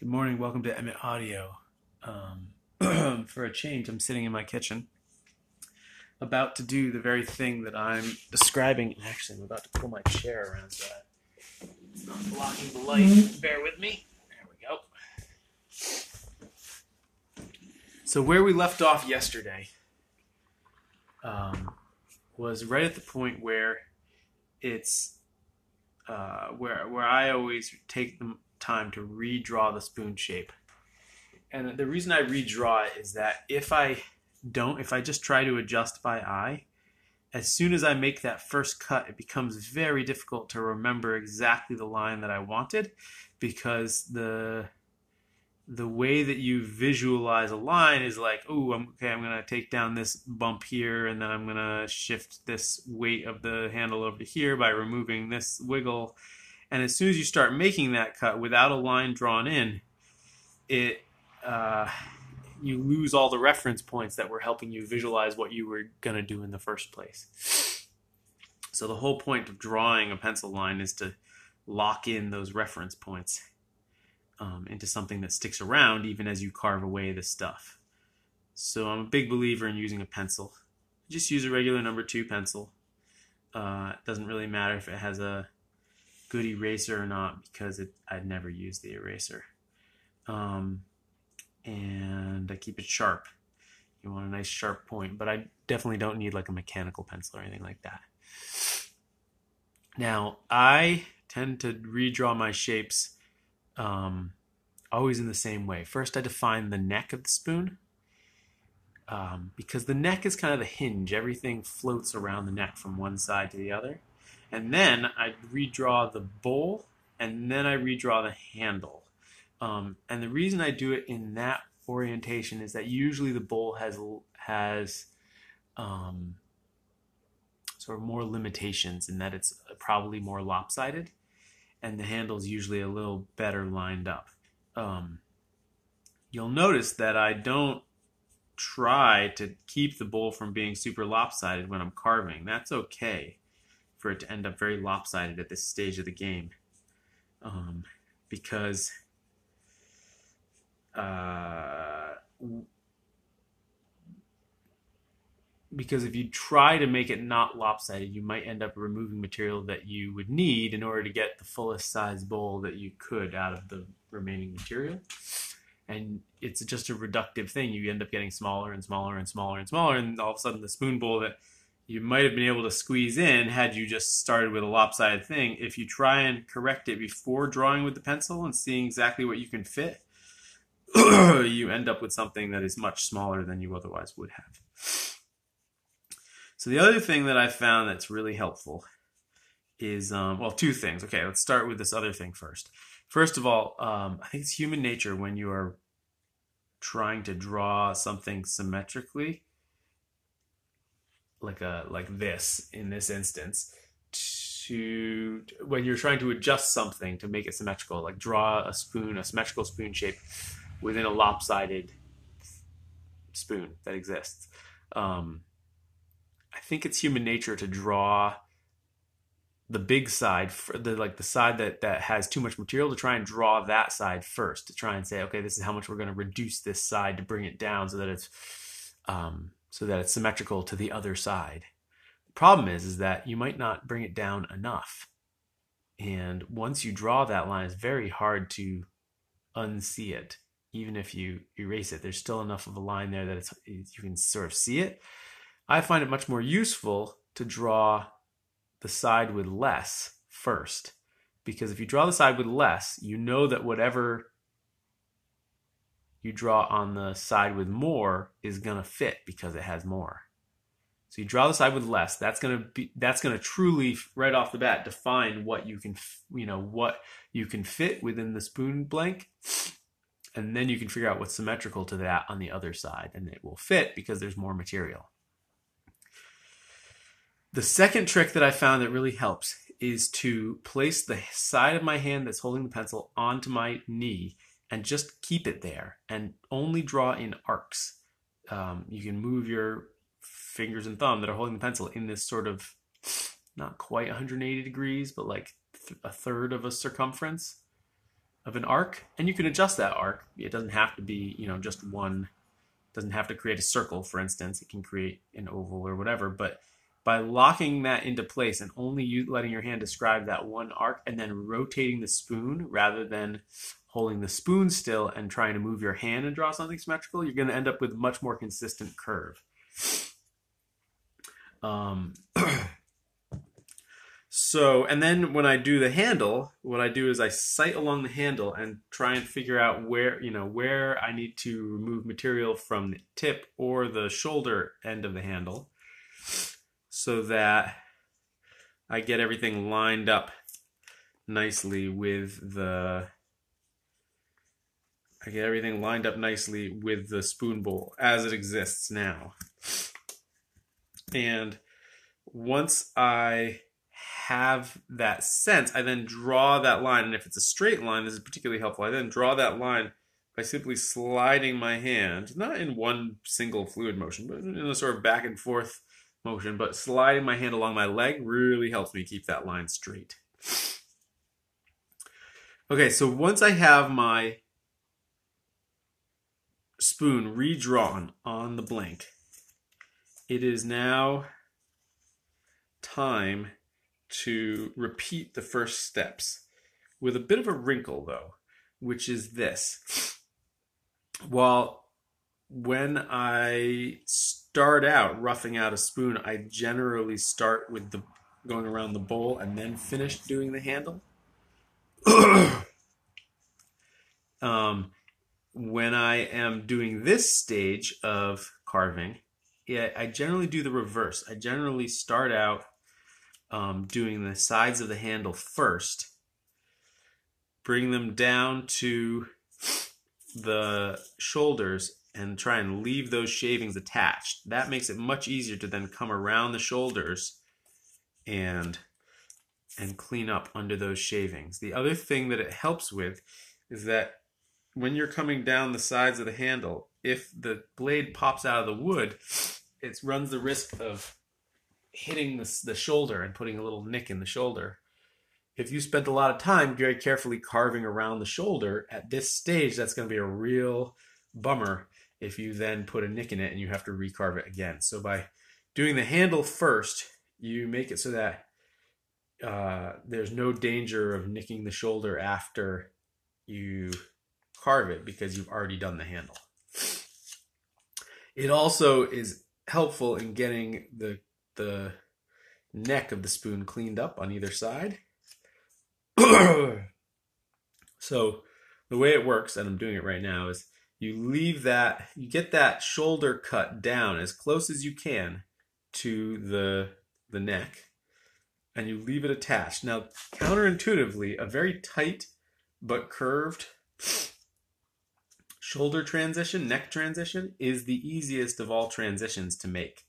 Good morning. Welcome to Emmett Audio. Um, for a change, I'm sitting in my kitchen, about to do the very thing that I'm describing. Actually, I'm about to pull my chair around so that it's not blocking the light. Bear with me. There we go. So where we left off yesterday um, was right at the point where it's uh, where where I always take the time to redraw the spoon shape. And the reason I redraw it is that if I don't, if I just try to adjust by eye, as soon as I make that first cut, it becomes very difficult to remember exactly the line that I wanted because the the way that you visualize a line is like, oh, I'm, okay, I'm to take down this bump here, and then I'm to shift this weight of the handle over here by removing this wiggle. And as soon as you start making that cut without a line drawn in, it uh, you lose all the reference points that were helping you visualize what you were going to do in the first place. So the whole point of drawing a pencil line is to lock in those reference points um, into something that sticks around even as you carve away the stuff. So I'm a big believer in using a pencil. Just use a regular number two pencil. Uh, it doesn't really matter if it has a good eraser or not because it, I'd never use the eraser. Um, and I keep it sharp. You want a nice sharp point, but I definitely don't need like a mechanical pencil or anything like that. Now, I tend to redraw my shapes um, always in the same way. First, I define the neck of the spoon um, because the neck is kind of the hinge. Everything floats around the neck from one side to the other. And then I redraw the bowl and then I redraw the handle. Um, and the reason I do it in that orientation is that usually the bowl has has um, sort of more limitations in that it's probably more lopsided and the handle's usually a little better lined up. Um, you'll notice that I don't try to keep the bowl from being super lopsided when I'm carving. That's okay for it to end up very lopsided at this stage of the game. Um, because uh, because if you try to make it not lopsided, you might end up removing material that you would need in order to get the fullest size bowl that you could out of the remaining material. And it's just a reductive thing. You end up getting smaller and smaller and smaller and smaller, and all of a sudden the spoon bowl that you might have been able to squeeze in had you just started with a lopsided thing. If you try and correct it before drawing with the pencil and seeing exactly what you can fit, you end up with something that is much smaller than you otherwise would have. So the other thing that I found that's really helpful is um, well, two things. Okay, let's start with this other thing first. First of all, um, I think it's human nature when you are trying to draw something symmetrically, like a like this in this instance, to when you're trying to adjust something to make it symmetrical, like draw a spoon, a symmetrical spoon shape within a lopsided spoon that exists. Um, I think it's human nature to draw the big side, for the like the side that that has too much material, to try and draw that side first, to try and say, okay, this is how much we're going to reduce this side to bring it down so that it's um, so that it's symmetrical to the other side. The problem is, is that you might not bring it down enough, and once you draw that line, it's very hard to unsee it. Even if you erase it, there's still enough of a line there that it's you can sort of see it I find it much more useful to draw the side with less first. Because if you draw the side with less, you know that whatever you draw on the side with more is going to fit because it has more. So you draw the side with less. That's going to be that's going to truly right off the bat define what you can you know what you can fit within the spoon blank. And then you can figure out what's symmetrical to that on the other side and it will fit because there's more material. The second trick that I found that really helps is to place the side of my hand that's holding the pencil onto my knee and just keep it there and only draw in arcs. Um, you can move your fingers and thumb that are holding the pencil in this sort of not quite 180 degrees, but like th- a third of a circumference. of an arc, and you can adjust that arc. It doesn't have to be, you know, just one. Doesn't have to create a circle, for instance. It can create an oval or whatever. But by locking that into place and only letting your hand describe that one arc, and then rotating the spoon rather than holding the spoon still and trying to move your hand and draw something symmetrical, you're going to end up with much more consistent curve. Um, So, and then when I do the handle, what I do is I sight along the handle and try and figure out where, you know, where I need to remove material from the tip or the shoulder end of the handle so that I get everything lined up nicely with the I get everything lined up nicely with the spoon bowl as it exists now. And once I have that sense, I then draw that line. And if it's a straight line, this is particularly helpful. I then draw that line by simply sliding my hand, not in one single fluid motion, but in a sort of back and forth motion, but sliding my hand along my leg really helps me keep that line straight. Okay, so once I have my spoon redrawn on the blank, it is now time to repeat the first steps with a bit of a wrinkle, though, which is this. While when I start out roughing out a spoon, I generally start with the going around the bowl and then finish doing the handle. um, when I am doing this stage of carving, yeah, I generally do the reverse. I generally start out um, doing the sides of the handle first, bring them down to the shoulders and try and leave those shavings attached. That makes it much easier to then come around the shoulders and and clean up under those shavings. The other thing that it helps with is that when you're coming down the sides of the handle, if the blade pops out of the wood, it runs the risk of hitting the, the shoulder and putting a little nick in the shoulder. If you spent a lot of time very carefully carving around the shoulder at this stage, that's going to be a real bummer if you then put a nick in it and you have to recarve it again. So by doing the handle first, you make it so that uh, there's no danger of nicking the shoulder after you carve it because you've already done the handle. It also is helpful in getting the the neck of the spoon cleaned up on either side. so the way it works, and I'm doing it right now, is you leave that, you get that shoulder cut down as close as you can to the the neck, and you leave it attached. Now, counterintuitively, a very tight but curved shoulder transition, neck transition, is the easiest of all transitions to make.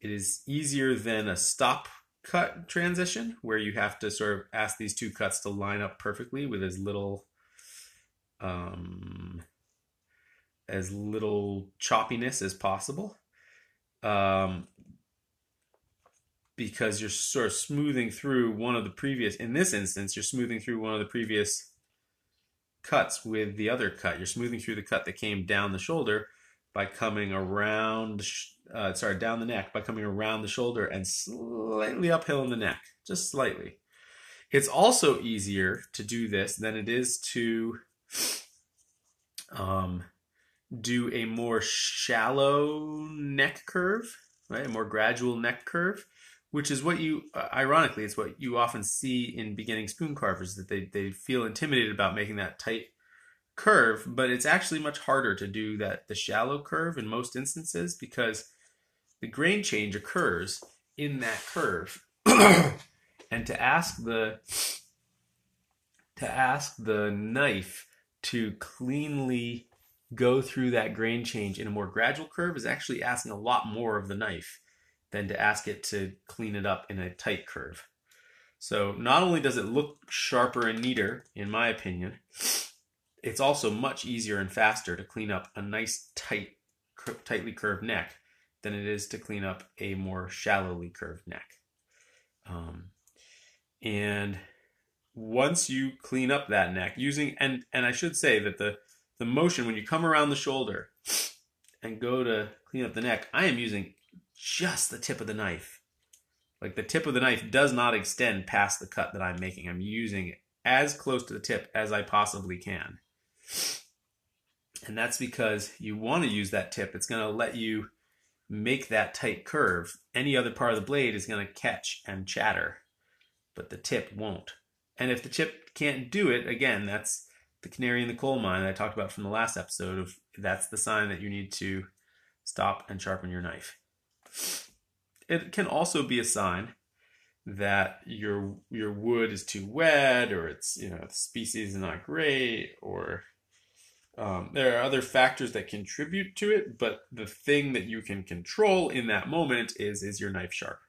It is easier than a stop cut transition where you have to sort of ask these two cuts to line up perfectly with as little um, as little choppiness as possible. Um, because you're sort of smoothing through one of the previous in this instance you're smoothing through one of the previous cuts with the other cut you're smoothing through the cut that came down the shoulder by coming around uh, sorry, down the neck by coming around the shoulder and slightly uphill in the neck, just slightly. It's also easier to do this than it is to um, do a more shallow neck curve, right? A more gradual neck curve, which is what you, uh, ironically, it's what you often see in beginning spoon carvers that they, they feel intimidated about making that tight curve, but it's actually much harder to do that the shallow curve in most instances because the grain change occurs in that curve. and to ask the to ask the knife to cleanly go through that grain change in a more gradual curve is actually asking a lot more of the knife than to ask it to clean it up in a tight curve. So not only does it look sharper and neater, in my opinion, it's also much easier and faster to clean up a nice tight, tightly curved neck than it is to clean up a more shallowly curved neck. Um, and once you clean up that neck using and and I should say that the the motion when you come around the shoulder and go to clean up the neck, I am using just the tip of the knife. Like the tip of the knife does not extend past the cut that I'm making. I'm using as close to the tip as I possibly can. And that's because you want to use that tip. It's going to let you make that tight curve. Any other part of the blade is going to catch and chatter, but the tip won't. And if the tip can't do it, again, that's the canary in the coal mine I talked about from the last episode of that's the sign that you need to stop and sharpen your knife. It can also be a sign that your your wood is too wet or it's you know the species is not great or um, there are other factors that contribute to it but the thing that you can control in that moment is is your knife sharp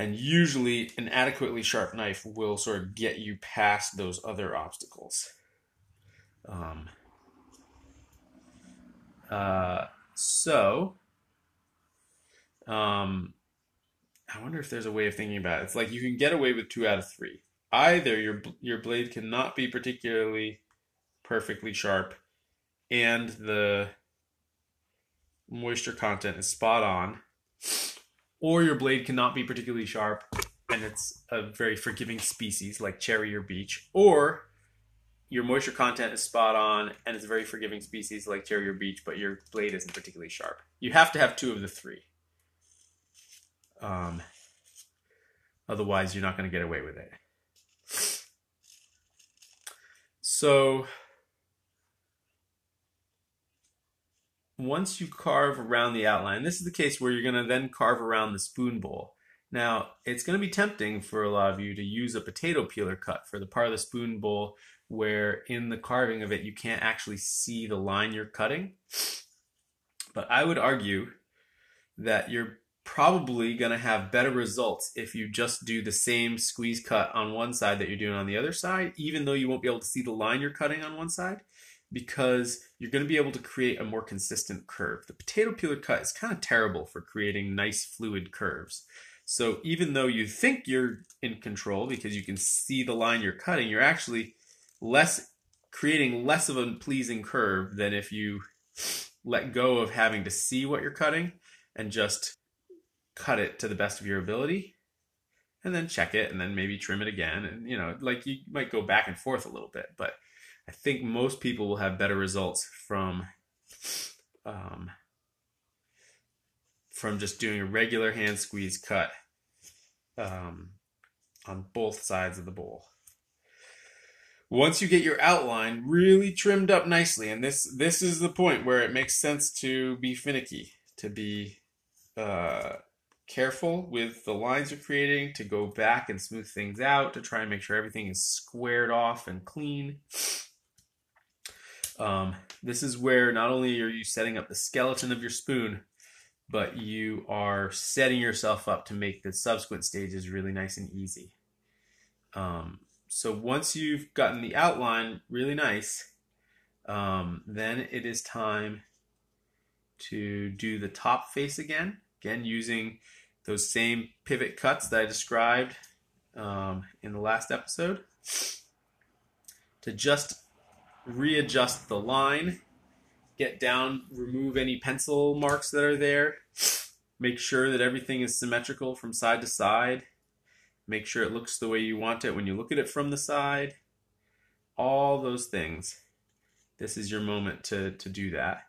and usually, an adequately sharp knife will sort of get you past those other obstacles. Um, uh, so, um, I wonder if there's a way of thinking about it. It's like you can get away with two out of three. Either your your blade cannot be particularly perfectly sharp, and the moisture content is spot on, or your blade cannot be particularly sharp and it's a very forgiving species like cherry or beech, or your moisture content is spot on and it's a very forgiving species like cherry or beech, but your blade isn't particularly sharp. You have to have two of the three. Um, otherwise, you're not going to get away with it. So, once you carve around the outline, this is the case where you're going to then carve around the spoon bowl. Now, it's going to be tempting for a lot of you to use a potato peeler cut for the part of the spoon bowl where in the carving of it you can't actually see the line you're cutting. But I would argue that you're probably going to have better results if you just do the same squeeze cut on one side that you're doing on the other side, even though you won't be able to see the line you're cutting on one side because you're going to be able to create a more consistent curve. The potato peeler cut is kind of terrible for creating nice fluid curves. So even though you think you're in control because you can see the line you're cutting, you're actually less creating less of a pleasing curve than if you let go of having to see what you're cutting and just cut it to the best of your ability and then check it and then maybe trim it again and you know like you might go back and forth a little bit but I think most people will have better results from um, from just doing a regular hand squeeze cut um, on both sides of the bowl. Once you get your outline really trimmed up nicely, and this this is the point where it makes sense to be finicky, to be uh, careful with the lines you're creating, to go back and smooth things out, to try and make sure everything is squared off and clean. Um, this is where not only are you setting up the skeleton of your spoon, but you are setting yourself up to make the subsequent stages really nice and easy. Um, so once you've gotten the outline really nice, um, then it is time to do the top face again. Again, using those same pivot cuts that I described um, in the last episode to just readjust the line, get down, remove any pencil marks that are there, make sure that everything is symmetrical from side to side, make sure it looks the way you want it when you look at it from the side, all those things. This is your moment to, to do that.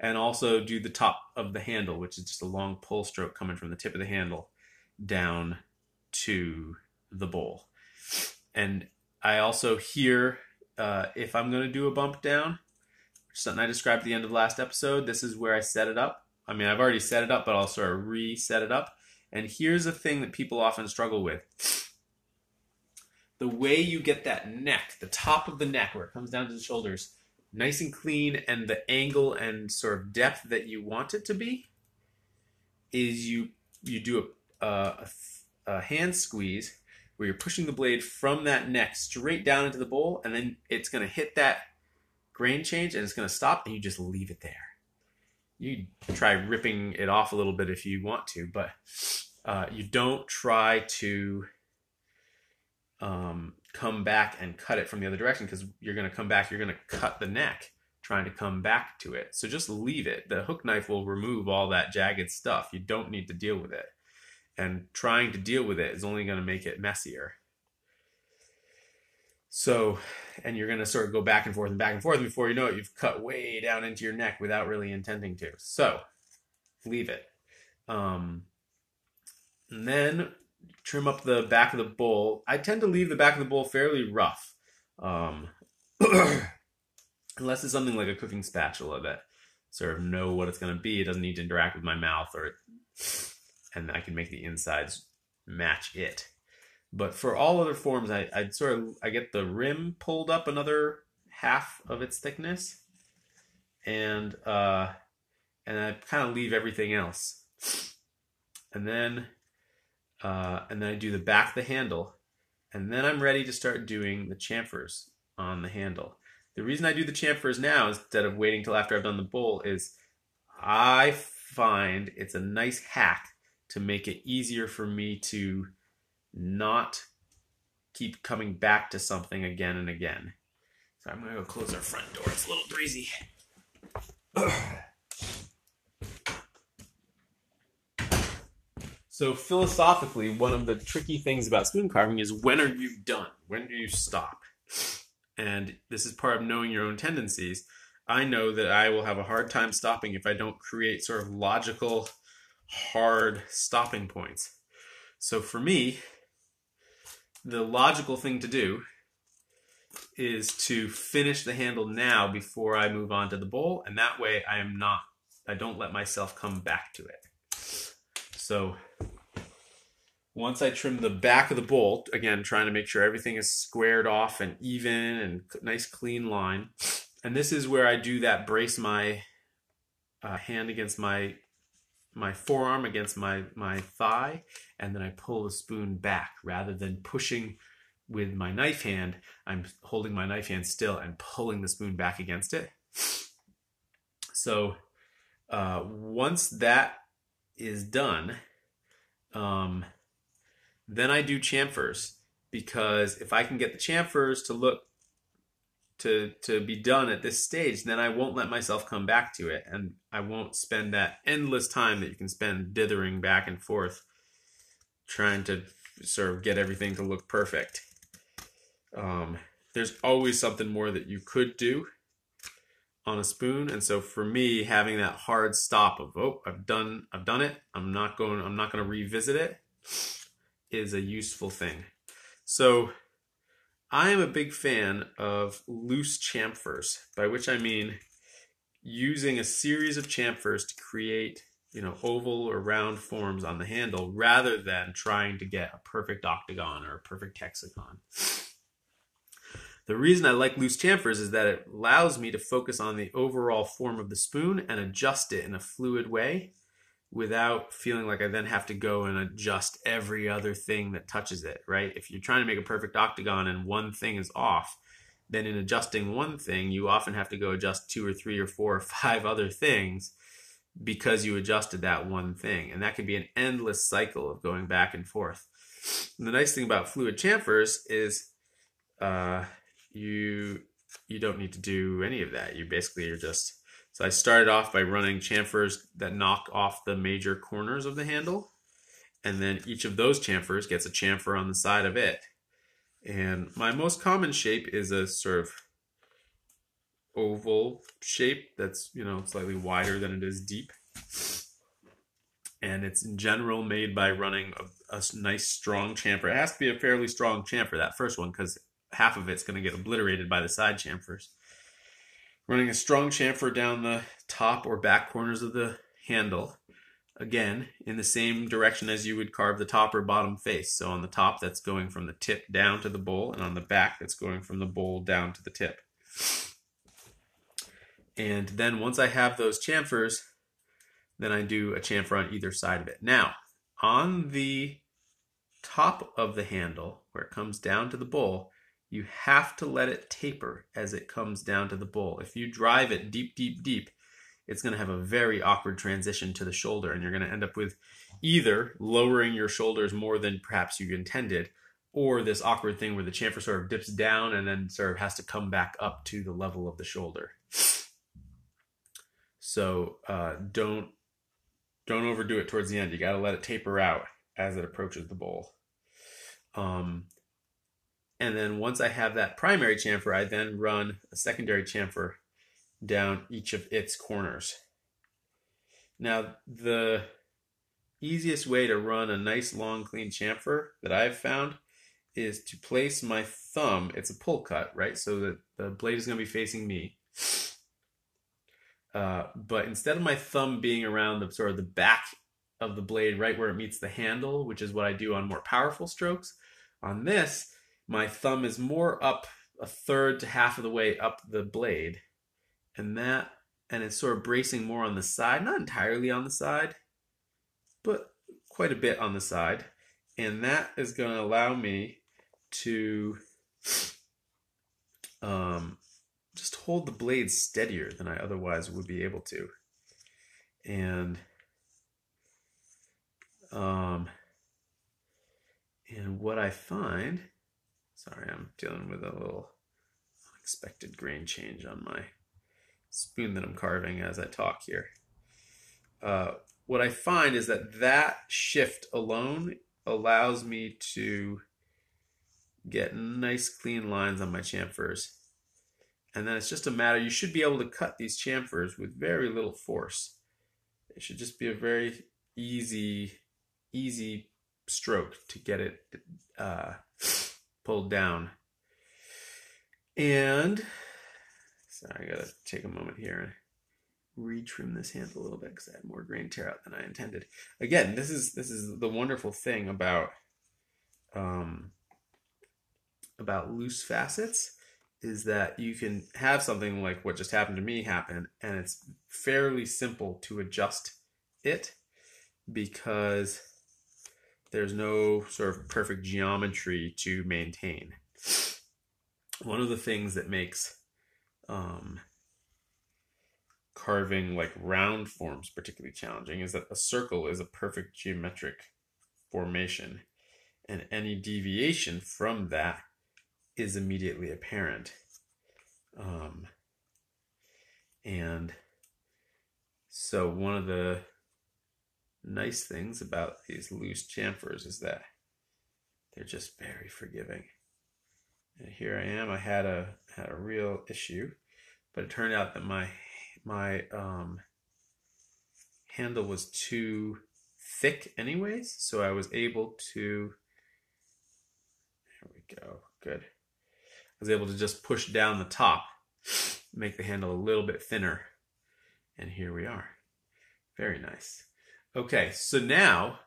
And also do the top of the handle, which is just a long pull stroke coming from the tip of the handle down to the bowl. And I also here uh, if I'm going to do a bump down, something I described at the end of last episode, this is where I set it up. I mean, I've already set it up, but I'll sort of reset it up. And here's a thing that people often struggle with. The way you get that neck, the top of the neck where it comes down to the shoulders, nice and clean, and the angle and sort of depth that you want it to be, is you you do a, a, a hand squeeze where you're pushing the blade from that neck straight down into the bowl, and then it's going to hit that grain change and it's going to stop, and you just leave it there. You try ripping it off a little bit if you want to, but uh, you don't try to um, come back and cut it from the other direction because you're going to come back, you're going to cut the neck trying to come back to it. So just leave it. The hook knife will remove all that jagged stuff. You don't need to deal with it. And trying to deal with it is only going to make it messier. So, and you're going to sort of go back and forth and back and forth. Before you know it, you've cut way down into your neck without really intending to. So, leave it. Um, and then trim up the back of the bowl. I tend to leave the back of the bowl fairly rough. Um, unless it's something like a cooking spatula that sort of know what it's going to be. It doesn't need to interact with my mouth or, and I can make the insides match it. But for all other forms, I, I'd sort of, I get the rim pulled up another half of its thickness and, uh, and I kind of leave everything else. And then, uh, and then I do the back of the handle and then I'm ready to start doing the chamfers on the handle. The reason I do the chamfers now instead of waiting till after I've done the bowl is I find it's a nice hack to make it easier for me to not keep coming back to something again and again. So I'm gonna go close our front door. It's a little breezy. so philosophically, one of the tricky things about spoon carving is when are you done? When do you stop? and this is part of knowing your own tendencies. I know that I will have a hard time stopping if I don't create sort of logical, hard stopping points. So for me, the logical thing to do is to finish the handle now before I move on to the bowl, and that way I am not, I don't let myself come back to it. So once I trim the back of the bolt, again, trying to make sure everything is squared off and even and nice clean line. And this is where I do that brace my uh, hand against my my forearm against my my thigh and then I pull the spoon back. Rather than pushing with my knife hand I'm holding my knife hand still and pulling the spoon back against it. So uh, once that is done um, then I do chamfers because if I can get the chamfers to look to to be done at this stage, then I won't let myself come back to it, and I won't spend that endless time that you can spend dithering back and forth, trying to sort of get everything to look perfect. Um, there's always something more that you could do on a spoon, and so for me, having that hard stop of oh, I've done I've done it. I'm not going I'm not going to revisit it is a useful thing. So I am a big fan of loose chamfers, by which I mean using a series of chamfers to create you know oval or round forms on the handle rather than trying to get a perfect octagon or a perfect hexagon. The reason I like loose chamfers is that it allows me to focus on the overall form of the spoon and adjust it in a fluid way without feeling like I then have to go and adjust every other thing that touches it, right? If you're trying to make a perfect octagon and one thing is off, then in adjusting one thing, you often have to go adjust two or three or four or five other things because you adjusted that one thing. And that can be an endless cycle of going back and forth. And the nice thing about fluid chamfers is uh, you you don't need to do any of that. You basically are just so I started off by running chamfers that knock off the major corners of the handle. And then each of those chamfers gets a chamfer on the side of it. And my most common shape is a sort of oval shape that's, you know, slightly wider than it is deep. And it's in general made by running a, a nice strong chamfer. It has to be a fairly strong chamfer, that first one, because half of it's going to get obliterated by the side chamfers. Running a strong chamfer down the top or back corners of the handle. Again, in the same direction as you would carve the top or bottom face. So on the top, that's going from the tip down to the bowl, and on the back, that's going from the bowl down to the tip. And then once I have those chamfers, then I do a chamfer on either side of it. Now, on the top of the handle, where it comes down to the bowl, you have to let it taper as it comes down to the bowl. If you drive it deep, deep, deep, it's going to have a very awkward transition to the shoulder, and you're going to end up with either lowering your shoulders more than perhaps you intended, or this awkward thing where the chamfer sort of dips down and then sort of has to come back up to the level of the shoulder. So uh, don't don't overdo it towards the end. You got to let it taper out as it approaches the bowl. Um, and then once I have that primary chamfer, I then run a secondary chamfer down each of its corners. Now, the easiest way to run a nice long clean chamfer that I've found is to place my thumb, it's a pull cut, right? So that the blade is going to be facing me. Uh, but instead of my thumb being around the sort of the back of the blade, right where it meets the handle, which is what I do on more powerful strokes, on this, my thumb is more up a third to half of the way up the blade. And that, and it's sort of bracing more on the side, not entirely on the side, but quite a bit on the side. And that is going to allow me to um, just hold the blade steadier than I otherwise would be able to. And um, and what I find, sorry, I'm dealing with a little unexpected grain change on my spoon that I'm carving as I talk here. Uh, what I find is that that shift alone allows me to get nice clean lines on my chamfers. And then it's just a matter, you should be able to cut these chamfers with very little force. It should just be a very easy, easy stroke to get it uh, pulled down. And, sorry, I gotta take a moment here and retrim this handle a little bit because I had more grain tear out than I intended. Again, this is this is the wonderful thing about um, about loose facets is that you can have something like what just happened to me happen, and it's fairly simple to adjust it because there's no sort of perfect geometry to maintain. One of the things that makes um, carving like round forms particularly challenging is that a circle is a perfect geometric formation, and any deviation from that is immediately apparent. Um, and so one of the nice things about these loose chamfers is that they're just very forgiving. And here I am. I had a had a real issue, but it turned out that my my um, handle was too thick, anyways. So I was able to. There we go. Good I was able to just push down the top, make the handle a little bit thinner. And here we are. Very nice. Okay, so now,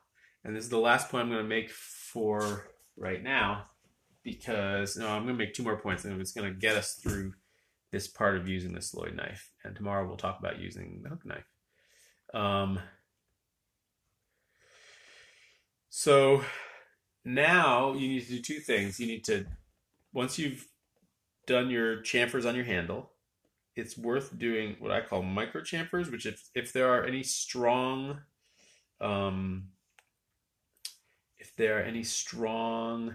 and this is the last point I'm going to make for right now, because no, I'm going to make two more points, and it's going to get us through this part of using this sloyd knife. And tomorrow we'll talk about using the hook knife. Um, so now you need to do two things. You need to, once you've done your chamfers on your handle, it's worth doing what I call micro chamfers, which if if there are any strong, um, if there are any strong,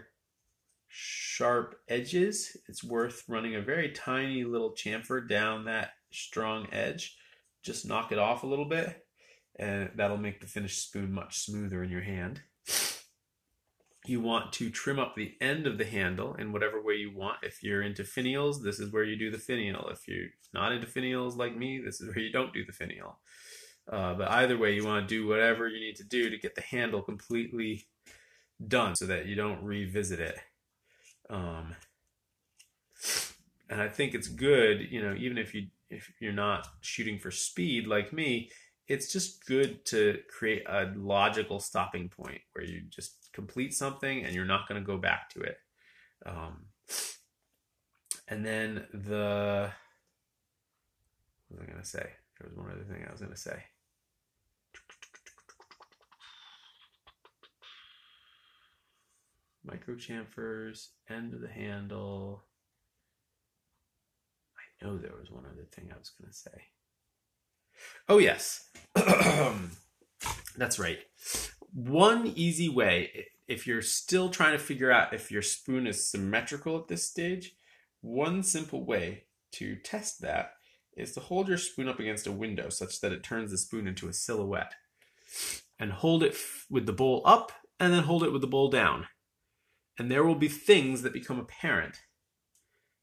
sharp edges, it's worth running a very tiny little chamfer down that strong edge. Just knock it off a little bit, and that'll make the finished spoon much smoother in your hand you want to trim up the end of the handle in whatever way you want. If you're into finials, this is where you do the finial. If you're not into finials like me, this is where you don't do the finial. Uh, but either way, you want to do whatever you need to do to get the handle completely done so that you don't revisit it. Um, and I think it's good, you know, even if you if you're not shooting for speed like me, it's just good to create a logical stopping point where you just complete something and you're not going to go back to it. Um, and then the what was I going to say? There was one other thing I was going to say. Micro chamfers, end of the handle. I know there was one other thing I was going to say. Oh, yes. That's right one easy way if you're still trying to figure out if your spoon is symmetrical at this stage, one simple way to test that is to hold your spoon up against a window such that it turns the spoon into a silhouette. And hold it with the bowl up and then hold it with the bowl down. And there will be things that become apparent.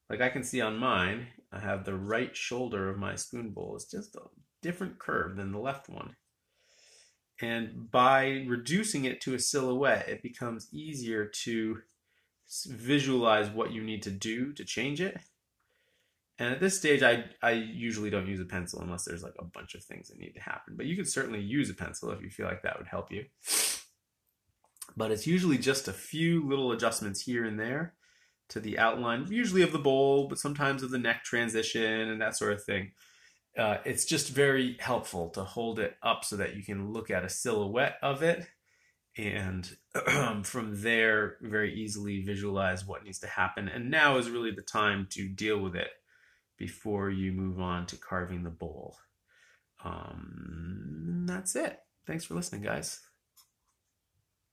Like I can see on mine, I have the right shoulder of my spoon bowl is just a different curve than the left one. And by reducing it to a silhouette, it becomes easier to visualize what you need to do to change it. And at this stage, I, I usually don't use a pencil unless there's like a bunch of things that need to happen. But you could certainly use a pencil if you feel like that would help you. But it's usually just a few little adjustments here and there to the outline, usually of the bowl, but sometimes of the neck transition and that sort of thing uh, it's just very helpful to hold it up so that you can look at a silhouette of it and from there very easily visualize what needs to happen and now is really the time to deal with it before you move on to carving the bowl. Um, that's it. Thanks for listening guys